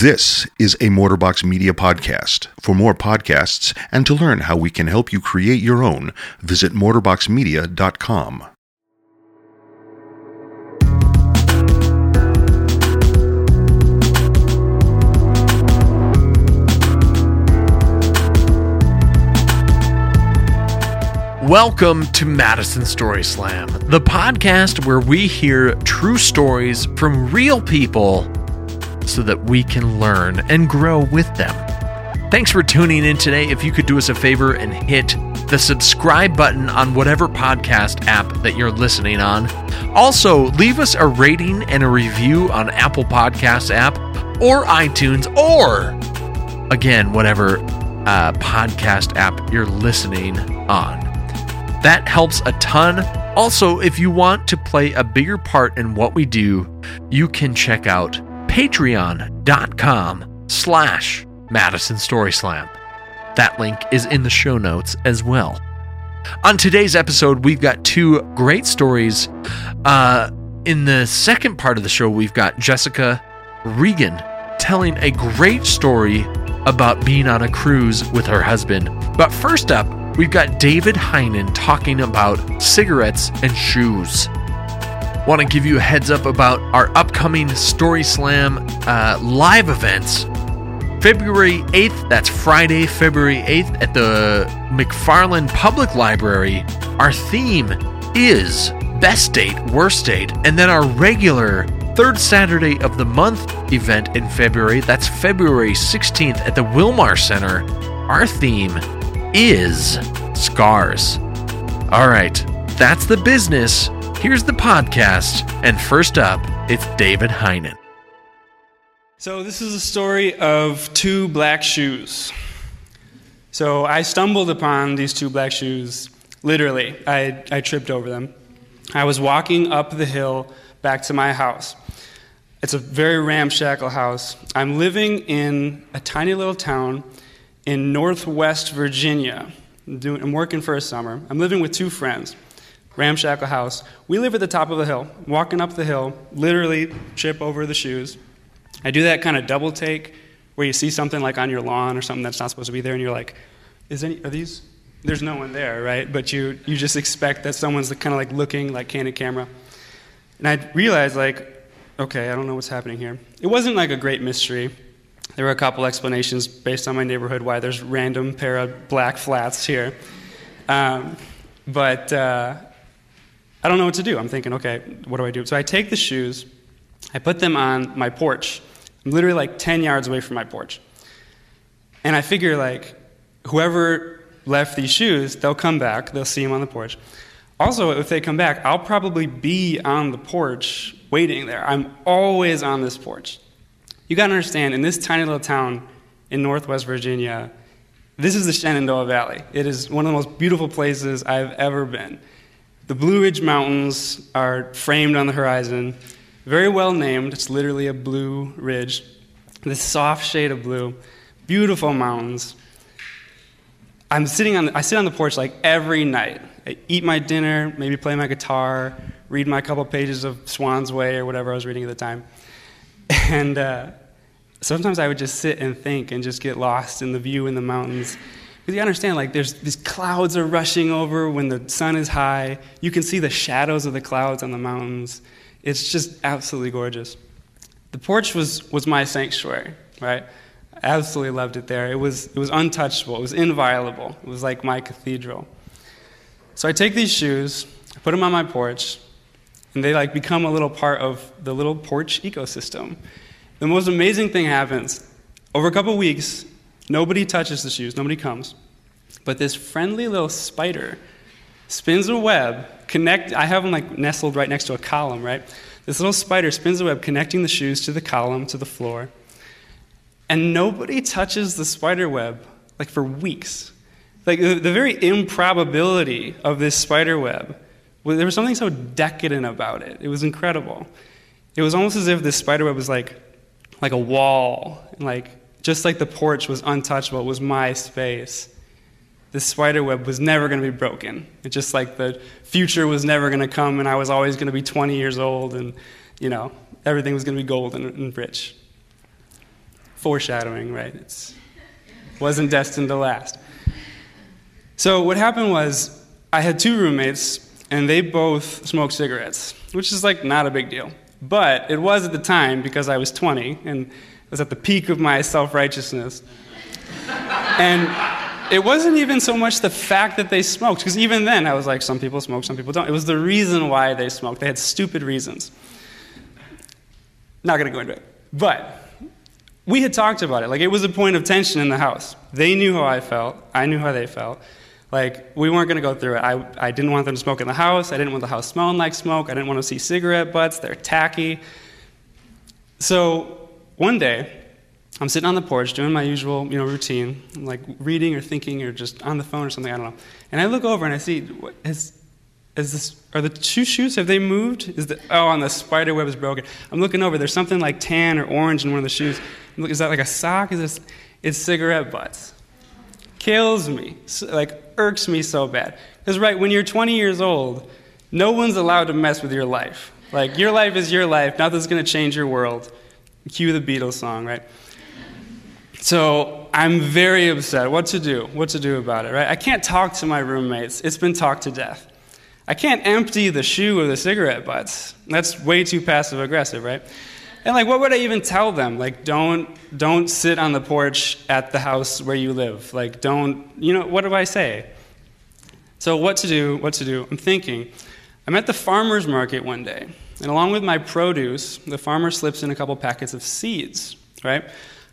This is a Mortarbox Media podcast. For more podcasts and to learn how we can help you create your own, visit mortarboxmedia.com. Welcome to Madison Story Slam, the podcast where we hear true stories from real people so that we can learn and grow with them. Thanks for tuning in today. If you could do us a favor and hit the subscribe button on whatever podcast app that you're listening on. Also, leave us a rating and a review on Apple Podcasts app or iTunes or again, whatever uh, podcast app you're listening on. That helps a ton. Also, if you want to play a bigger part in what we do, you can check out patreon.com slash Madison Story Slam. That link is in the show notes as well. On today's episode, we've got two great stories. Uh, in the second part of the show, we've got Jessica Regan telling a great story about being on a cruise with her husband. But first up, we've got David Heinen talking about cigarettes and shoes. Want to give you a heads up about our upcoming Story Slam uh, live events. February 8th, that's Friday, February 8th, at the McFarland Public Library. Our theme is Best Date, Worst Date, and then our regular third Saturday of the month event in February, that's February 16th at the Wilmar Center. Our theme is Scars. All right, that's the business. Here's the podcast, and first up, it's David Heinen. So, this is a story of two black shoes. So, I stumbled upon these two black shoes, literally. I, I tripped over them. I was walking up the hill back to my house. It's a very ramshackle house. I'm living in a tiny little town in northwest Virginia. I'm, doing, I'm working for a summer. I'm living with two friends. Ramshackle house. We live at the top of the hill. Walking up the hill, literally trip over the shoes. I do that kind of double take where you see something like on your lawn or something that's not supposed to be there, and you're like, "Is any are these?" There's no one there, right? But you you just expect that someone's kind of like looking, like candid camera. And I realized, like, okay, I don't know what's happening here. It wasn't like a great mystery. There were a couple explanations based on my neighborhood why there's random pair of black flats here. Um, but uh, I don't know what to do. I'm thinking, okay, what do I do? So I take the shoes, I put them on my porch. I'm literally like 10 yards away from my porch. And I figure, like, whoever left these shoes, they'll come back, they'll see them on the porch. Also, if they come back, I'll probably be on the porch waiting there. I'm always on this porch. You gotta understand, in this tiny little town in northwest Virginia, this is the Shenandoah Valley. It is one of the most beautiful places I've ever been. The Blue Ridge Mountains are framed on the horizon, very well named. It's literally a blue ridge, this soft shade of blue, beautiful mountains. I'm sitting on, I sit on the porch like every night. I eat my dinner, maybe play my guitar, read my couple pages of Swann's Way or whatever I was reading at the time. And uh, sometimes I would just sit and think and just get lost in the view in the mountains. Because you understand, like, there's these clouds are rushing over when the sun is high. You can see the shadows of the clouds on the mountains. It's just absolutely gorgeous. The porch was, was my sanctuary, right? I absolutely loved it there. It was, it was untouchable, it was inviolable. It was like my cathedral. So I take these shoes, I put them on my porch, and they like become a little part of the little porch ecosystem. The most amazing thing happens. Over a couple weeks, nobody touches the shoes, nobody comes. But this friendly little spider spins a web, connect I have them like nestled right next to a column, right? This little spider spins a web connecting the shoes to the column to the floor. And nobody touches the spider web like for weeks. Like the, the very improbability of this spider web, well, there was something so decadent about it. It was incredible. It was almost as if this spider web was like, like a wall, and like just like the porch was untouchable, it was my space. This spider web was never going to be broken. It's just like the future was never going to come, and I was always going to be 20 years old, and you know everything was going to be golden and rich. foreshadowing, right? It wasn't destined to last. So what happened was I had two roommates, and they both smoked cigarettes, which is like not a big deal. But it was at the time because I was 20 and was at the peak of my self righteousness. and it wasn't even so much the fact that they smoked, because even then I was like, some people smoke, some people don't. It was the reason why they smoked. They had stupid reasons. Not going to go into it. But we had talked about it. Like, it was a point of tension in the house. They knew how I felt, I knew how they felt. Like, we weren't going to go through it. I, I didn't want them to smoke in the house. I didn't want the house smelling like smoke. I didn't want to see cigarette butts. They're tacky. So, one day, I'm sitting on the porch doing my usual, you know, routine, like reading or thinking or just on the phone or something, I don't know. And I look over and I see, what, is, is this, are the two shoes, have they moved? Is the, oh, and the spider web is broken. I'm looking over, there's something like tan or orange in one of the shoes. Is that like a sock? Is this, it's cigarette butts kills me, like irks me so bad. Because, right, when you're 20 years old, no one's allowed to mess with your life. Like, your life is your life, nothing's to change your world. Cue the Beatles song, right? So I'm very upset. What to do? What to do about it, right? I can't talk to my roommates. It's been talked to death. I can't empty the shoe of the cigarette butts. That's way too passive aggressive, right? And like, what would I even tell them? Like, don't don't sit on the porch at the house where you live. Like, don't you know? What do I say? So what to do? What to do? I'm thinking. I'm at the farmer's market one day, and along with my produce, the farmer slips in a couple packets of seeds. Right?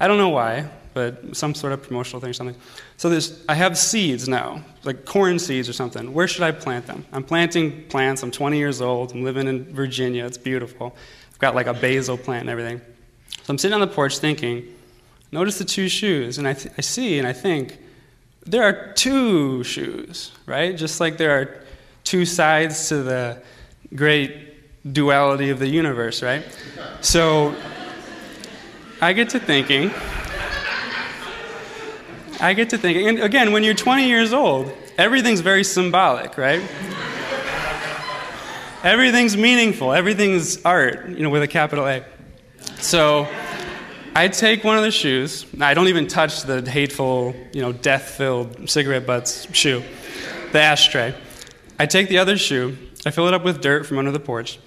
I don't know why, but some sort of promotional thing or something. So there's, I have seeds now, like corn seeds or something. Where should I plant them? I'm planting plants. I'm 20 years old. I'm living in Virginia. It's beautiful. I've got like a basil plant and everything. So I'm sitting on the porch thinking, notice the two shoes, and I, th- I see and I think, there are two shoes, right? Just like there are two sides to the great duality of the universe, right? So I get to thinking, I get to thinking, and again, when you're 20 years old, everything's very symbolic, right? Everything's meaningful. Everything's art, you know, with a capital A. So I take one of the shoes. I don't even touch the hateful, you know, death-filled cigarette butts shoe, the ashtray. I take the other shoe. I fill it up with dirt from under the porch.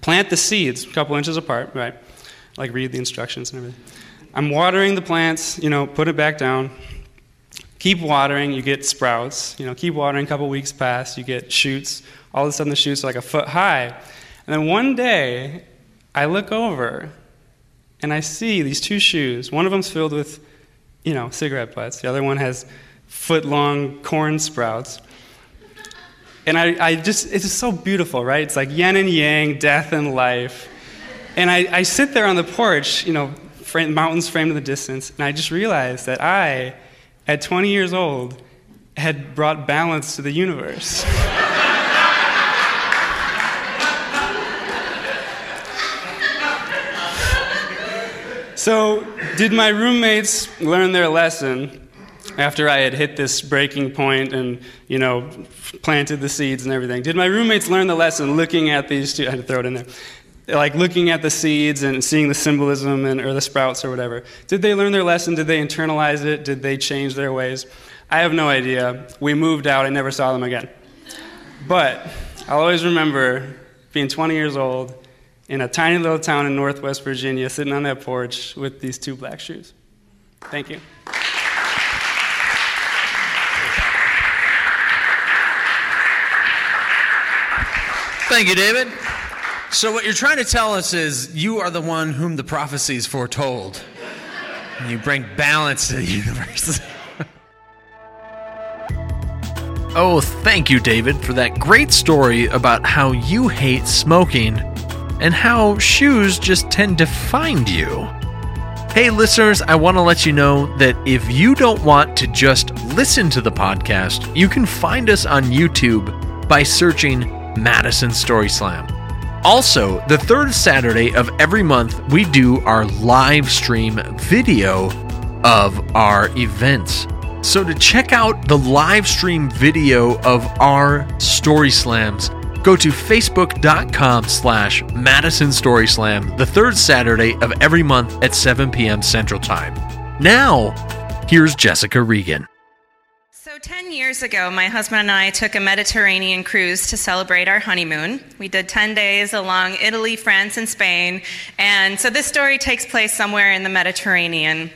Plant the seeds a couple inches apart, right? Like read the instructions and everything. I'm watering the plants, you know, put it back down. Keep watering, you get sprouts. You know, keep watering, a couple weeks pass, you get shoots all of a sudden the shoots are like a foot high. And then one day, I look over and I see these two shoes. One of them's filled with, you know, cigarette butts. The other one has foot long corn sprouts. And I, I just, it's just so beautiful, right? It's like yin and yang, death and life. And I, I sit there on the porch, you know, frame, mountains framed in the distance, and I just realized that I, at 20 years old, had brought balance to the universe. So, did my roommates learn their lesson after I had hit this breaking point and, you know, planted the seeds and everything? Did my roommates learn the lesson looking at these two? I had to throw it in there. Like looking at the seeds and seeing the symbolism and, or the sprouts or whatever. Did they learn their lesson? Did they internalize it? Did they change their ways? I have no idea. We moved out. I never saw them again. But I'll always remember being 20 years old in a tiny little town in northwest Virginia, sitting on that porch with these two black shoes. Thank you. Thank you, David. So, what you're trying to tell us is you are the one whom the prophecies foretold. And you bring balance to the universe. oh, thank you, David, for that great story about how you hate smoking and how shoes just tend to find you. Hey, listeners, I want to let you know that if you don't want to just listen to the podcast, you can find us on YouTube by searching Madison Story Slam. Also, the third Saturday of every month, we do our live stream video of our events. So, to check out the live stream video of our Story Slams, go to facebook.com slash Madison Story Slam the third Saturday of every month at 7 p.m. Central Time. Now, here's Jessica Regan. So, 10 years ago, my husband and I took a Mediterranean cruise to celebrate our honeymoon. We did 10 days along Italy, France, and Spain. And so, this story takes place somewhere in the Mediterranean.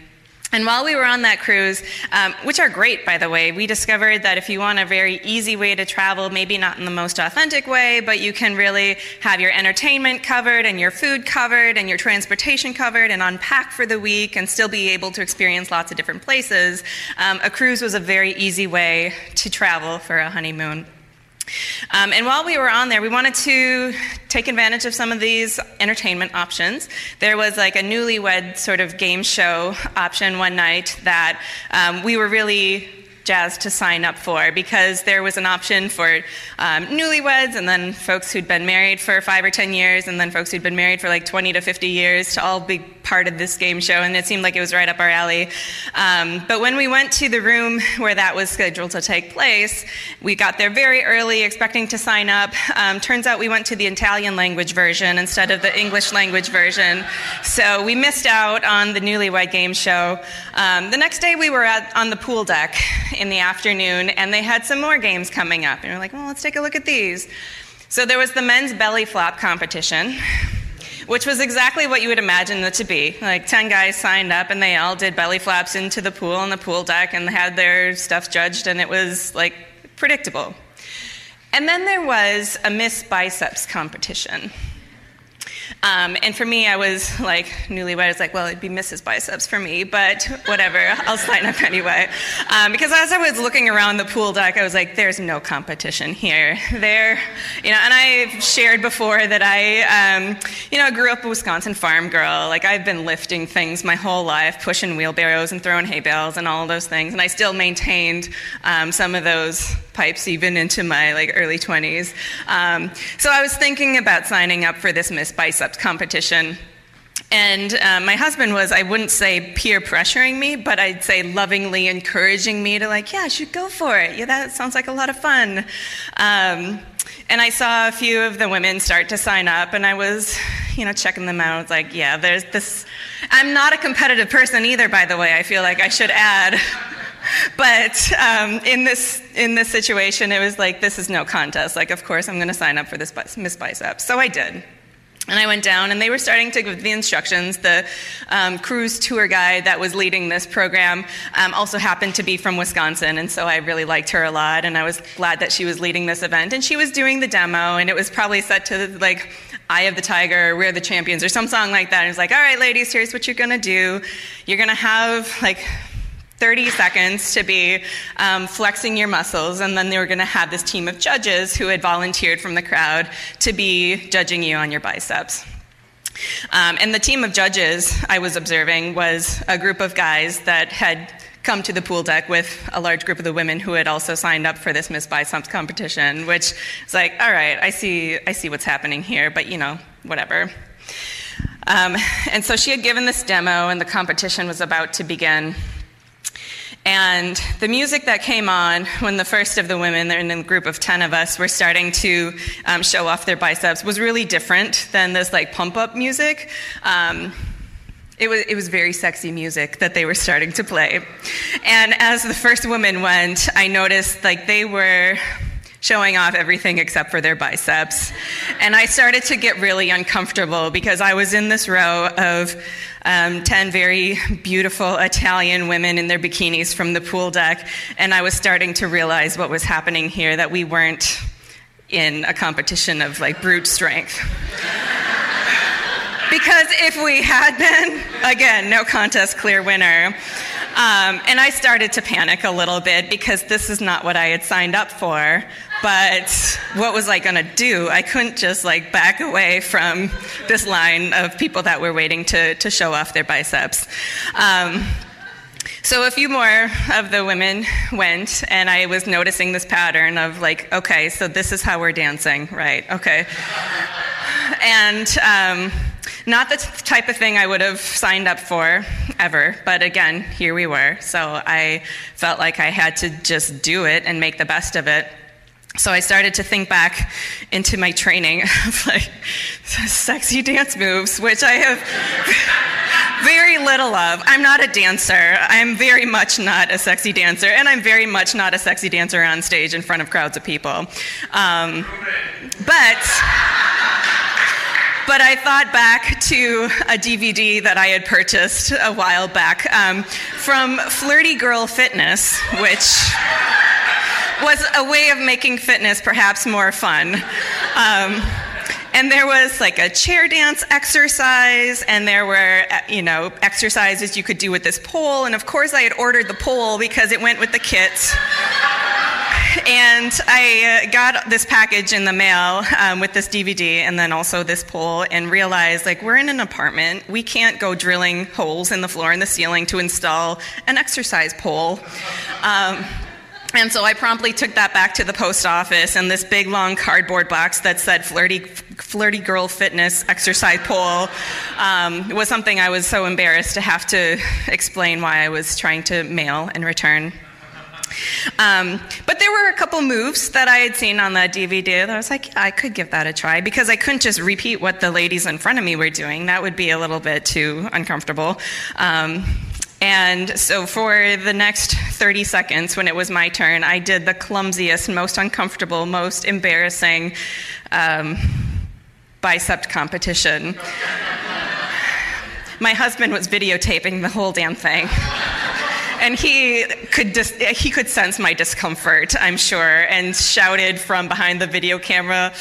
And while we were on that cruise, um, which are great, by the way, we discovered that if you want a very easy way to travel, maybe not in the most authentic way, but you can really have your entertainment covered and your food covered and your transportation covered and unpack for the week and still be able to experience lots of different places, um, a cruise was a very easy way to travel for a honeymoon. Um, and while we were on there, we wanted to take advantage of some of these entertainment options. There was like a newlywed sort of game show option one night that um, we were really jazzed to sign up for because there was an option for um, newlyweds and then folks who'd been married for five or ten years and then folks who'd been married for like 20 to 50 years to all be part of this game show, and it seemed like it was right up our alley. Um, but when we went to the room where that was scheduled to take place, we got there very early expecting to sign up. Um, turns out we went to the Italian language version instead of the English language version, so we missed out on the newlywed game show. Um, the next day we were at, on the pool deck in the afternoon, and they had some more games coming up. And we we're like, well, let's take a look at these. So there was the men's belly flop competition, which was exactly what you would imagine it to be. Like 10 guys signed up and they all did belly flaps into the pool on the pool deck and had their stuff judged, and it was like predictable. And then there was a Miss Biceps competition. Um, and for me, I was like newlywed. I was like, well, it'd be Mrs. Biceps for me, but whatever. I'll sign up anyway. Um, because as I was looking around the pool deck, I was like, there's no competition here. There, you know. And I've shared before that I, um, you know, grew up a Wisconsin farm girl. Like I've been lifting things my whole life, pushing wheelbarrows and throwing hay bales and all those things, and I still maintained um, some of those pipes even into my like early 20s. Um, so I was thinking about signing up for this Miss Biceps competition. And uh, my husband was, I wouldn't say peer pressuring me, but I'd say lovingly encouraging me to, like, yeah, I should go for it. Yeah, that sounds like a lot of fun. Um, and I saw a few of the women start to sign up, and I was, you know, checking them out. I was like, yeah, there's this. I'm not a competitive person either, by the way, I feel like I should add. but um, in this in this situation, it was like this is no contest. Like, of course, I'm going to sign up for this Miss Biceps. So I did. And I went down, and they were starting to give the instructions. The um, cruise tour guide that was leading this program um, also happened to be from Wisconsin, and so I really liked her a lot, and I was glad that she was leading this event. And she was doing the demo, and it was probably set to like Eye of the Tiger, We're the Champions, or some song like that. And it was like, all right, ladies, here's what you're gonna do. You're gonna have like 30 seconds to be um, flexing your muscles, and then they were going to have this team of judges who had volunteered from the crowd to be judging you on your biceps. Um, and the team of judges I was observing was a group of guys that had come to the pool deck with a large group of the women who had also signed up for this Miss Biceps competition, which is like, all right, I see, I see what's happening here, but you know, whatever. Um, and so she had given this demo, and the competition was about to begin. And the music that came on when the first of the women, in a group of 10 of us, were starting to um, show off their biceps was really different than this like pump up music. Um, it was, it was very sexy music that they were starting to play. And as the first woman went, I noticed like they were showing off everything except for their biceps. And I started to get really uncomfortable because I was in this row of um, 10 very beautiful Italian women in their bikinis from the pool deck, and I was starting to realize what was happening here that we weren't in a competition of like brute strength. because if we had been, again, no contest, clear winner. Um, and I started to panic a little bit because this is not what I had signed up for. But what was I going to do? I couldn't just like back away from this line of people that were waiting to, to show off their biceps. Um, so a few more of the women went, and I was noticing this pattern of like, okay, so this is how we're dancing, right? Okay. And um, not the type of thing I would have signed up for ever, but again, here we were. So I felt like I had to just do it and make the best of it. So I started to think back into my training of like sexy dance moves, which I have very little of. I'm not a dancer. I'm very much not a sexy dancer, and I'm very much not a sexy dancer on stage in front of crowds of people. Um, but but I thought back to a DVD that I had purchased a while back um, from Flirty Girl Fitness, which was a way of making fitness perhaps more fun. Um, and there was like a chair dance exercise, and there were, uh, you know, exercises you could do with this pole. And of course, I had ordered the pole because it went with the kit. And I uh, got this package in the mail um, with this DVD and then also this pole, and realized like we're in an apartment. We can't go drilling holes in the floor and the ceiling to install an exercise pole. Um, and so I promptly took that back to the post office, and this big long cardboard box that said "flirty, flirty girl fitness exercise pole" um, was something I was so embarrassed to have to explain why I was trying to mail and return. Um, but there were a couple moves that I had seen on the DVD that I was like, yeah, I could give that a try because I couldn't just repeat what the ladies in front of me were doing. That would be a little bit too uncomfortable. Um, and so for the next 30 seconds, when it was my turn, I did the clumsiest, most uncomfortable, most embarrassing um, bicep competition. my husband was videotaping the whole damn thing. And he could, dis- he could sense my discomfort, I'm sure, and shouted from behind the video camera,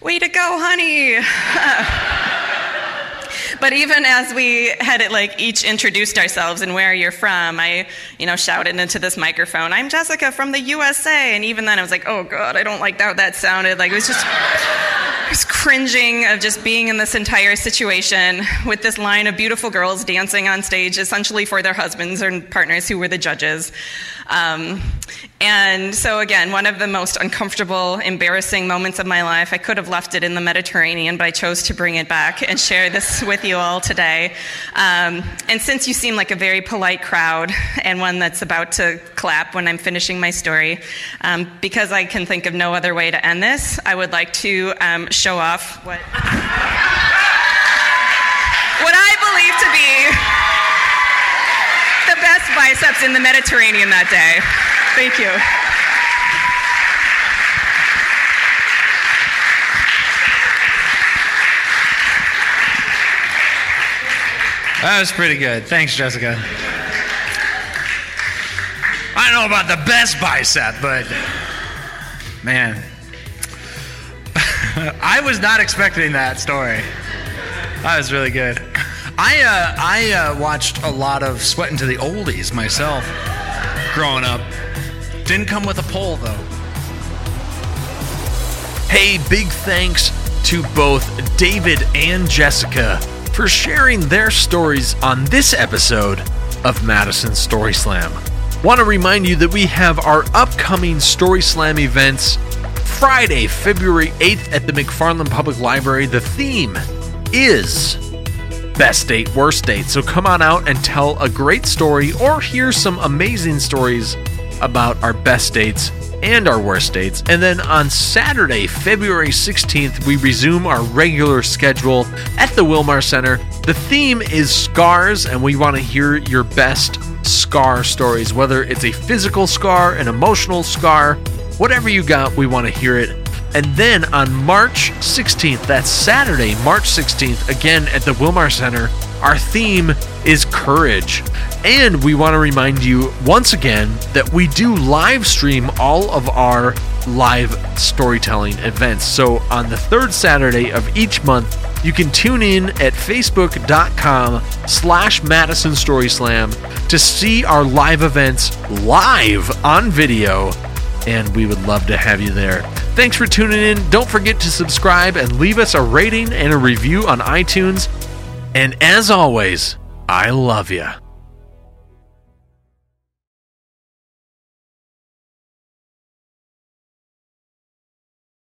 Way to go, honey! but even as we had it like each introduced ourselves and where you're from, I, you know, shouted into this microphone, I'm Jessica from the USA. And even then I was like, oh God, I don't like how that sounded. Like it was just, was cringing of just being in this entire situation with this line of beautiful girls dancing on stage essentially for their husbands or partners who were the judges. Um, and so, again, one of the most uncomfortable, embarrassing moments of my life. I could have left it in the Mediterranean, but I chose to bring it back and share this with you all today. Um, and since you seem like a very polite crowd and one that's about to clap when I'm finishing my story, um, because I can think of no other way to end this, I would like to um, show off what, what I believe to be biceps in the Mediterranean that day. Thank you. That was pretty good. Thanks, Jessica. I don't know about the best bicep, but man, I was not expecting that story. That was really good. I uh, I uh, watched a lot of Sweating to the Oldies myself growing up. Didn't come with a pole though. Hey, big thanks to both David and Jessica for sharing their stories on this episode of Madison Story Slam. Want to remind you that we have our upcoming Story Slam events Friday, February 8th at the McFarland Public Library. The theme is best date, worst date. So come on out and tell a great story or hear some amazing stories about our best dates and our worst dates. And then on Saturday, February 16th, we resume our regular schedule at the Wilmar Center. The theme is scars, and we want to hear your best scar stories, whether it's a physical scar, an emotional scar, whatever you got, we want to hear it. And then on March 16th, that's Saturday, March 16th, again at the Wilmar Center, our theme is courage. And we want to remind you once again that we do live stream all of our live storytelling events. So on the third Saturday of each month, you can tune in at facebook.com slash Madison Story Slam to see our live events live on video and we would love to have you there. Thanks for tuning in. Don't forget to subscribe and leave us a rating and a review on iTunes. And as always, I love you.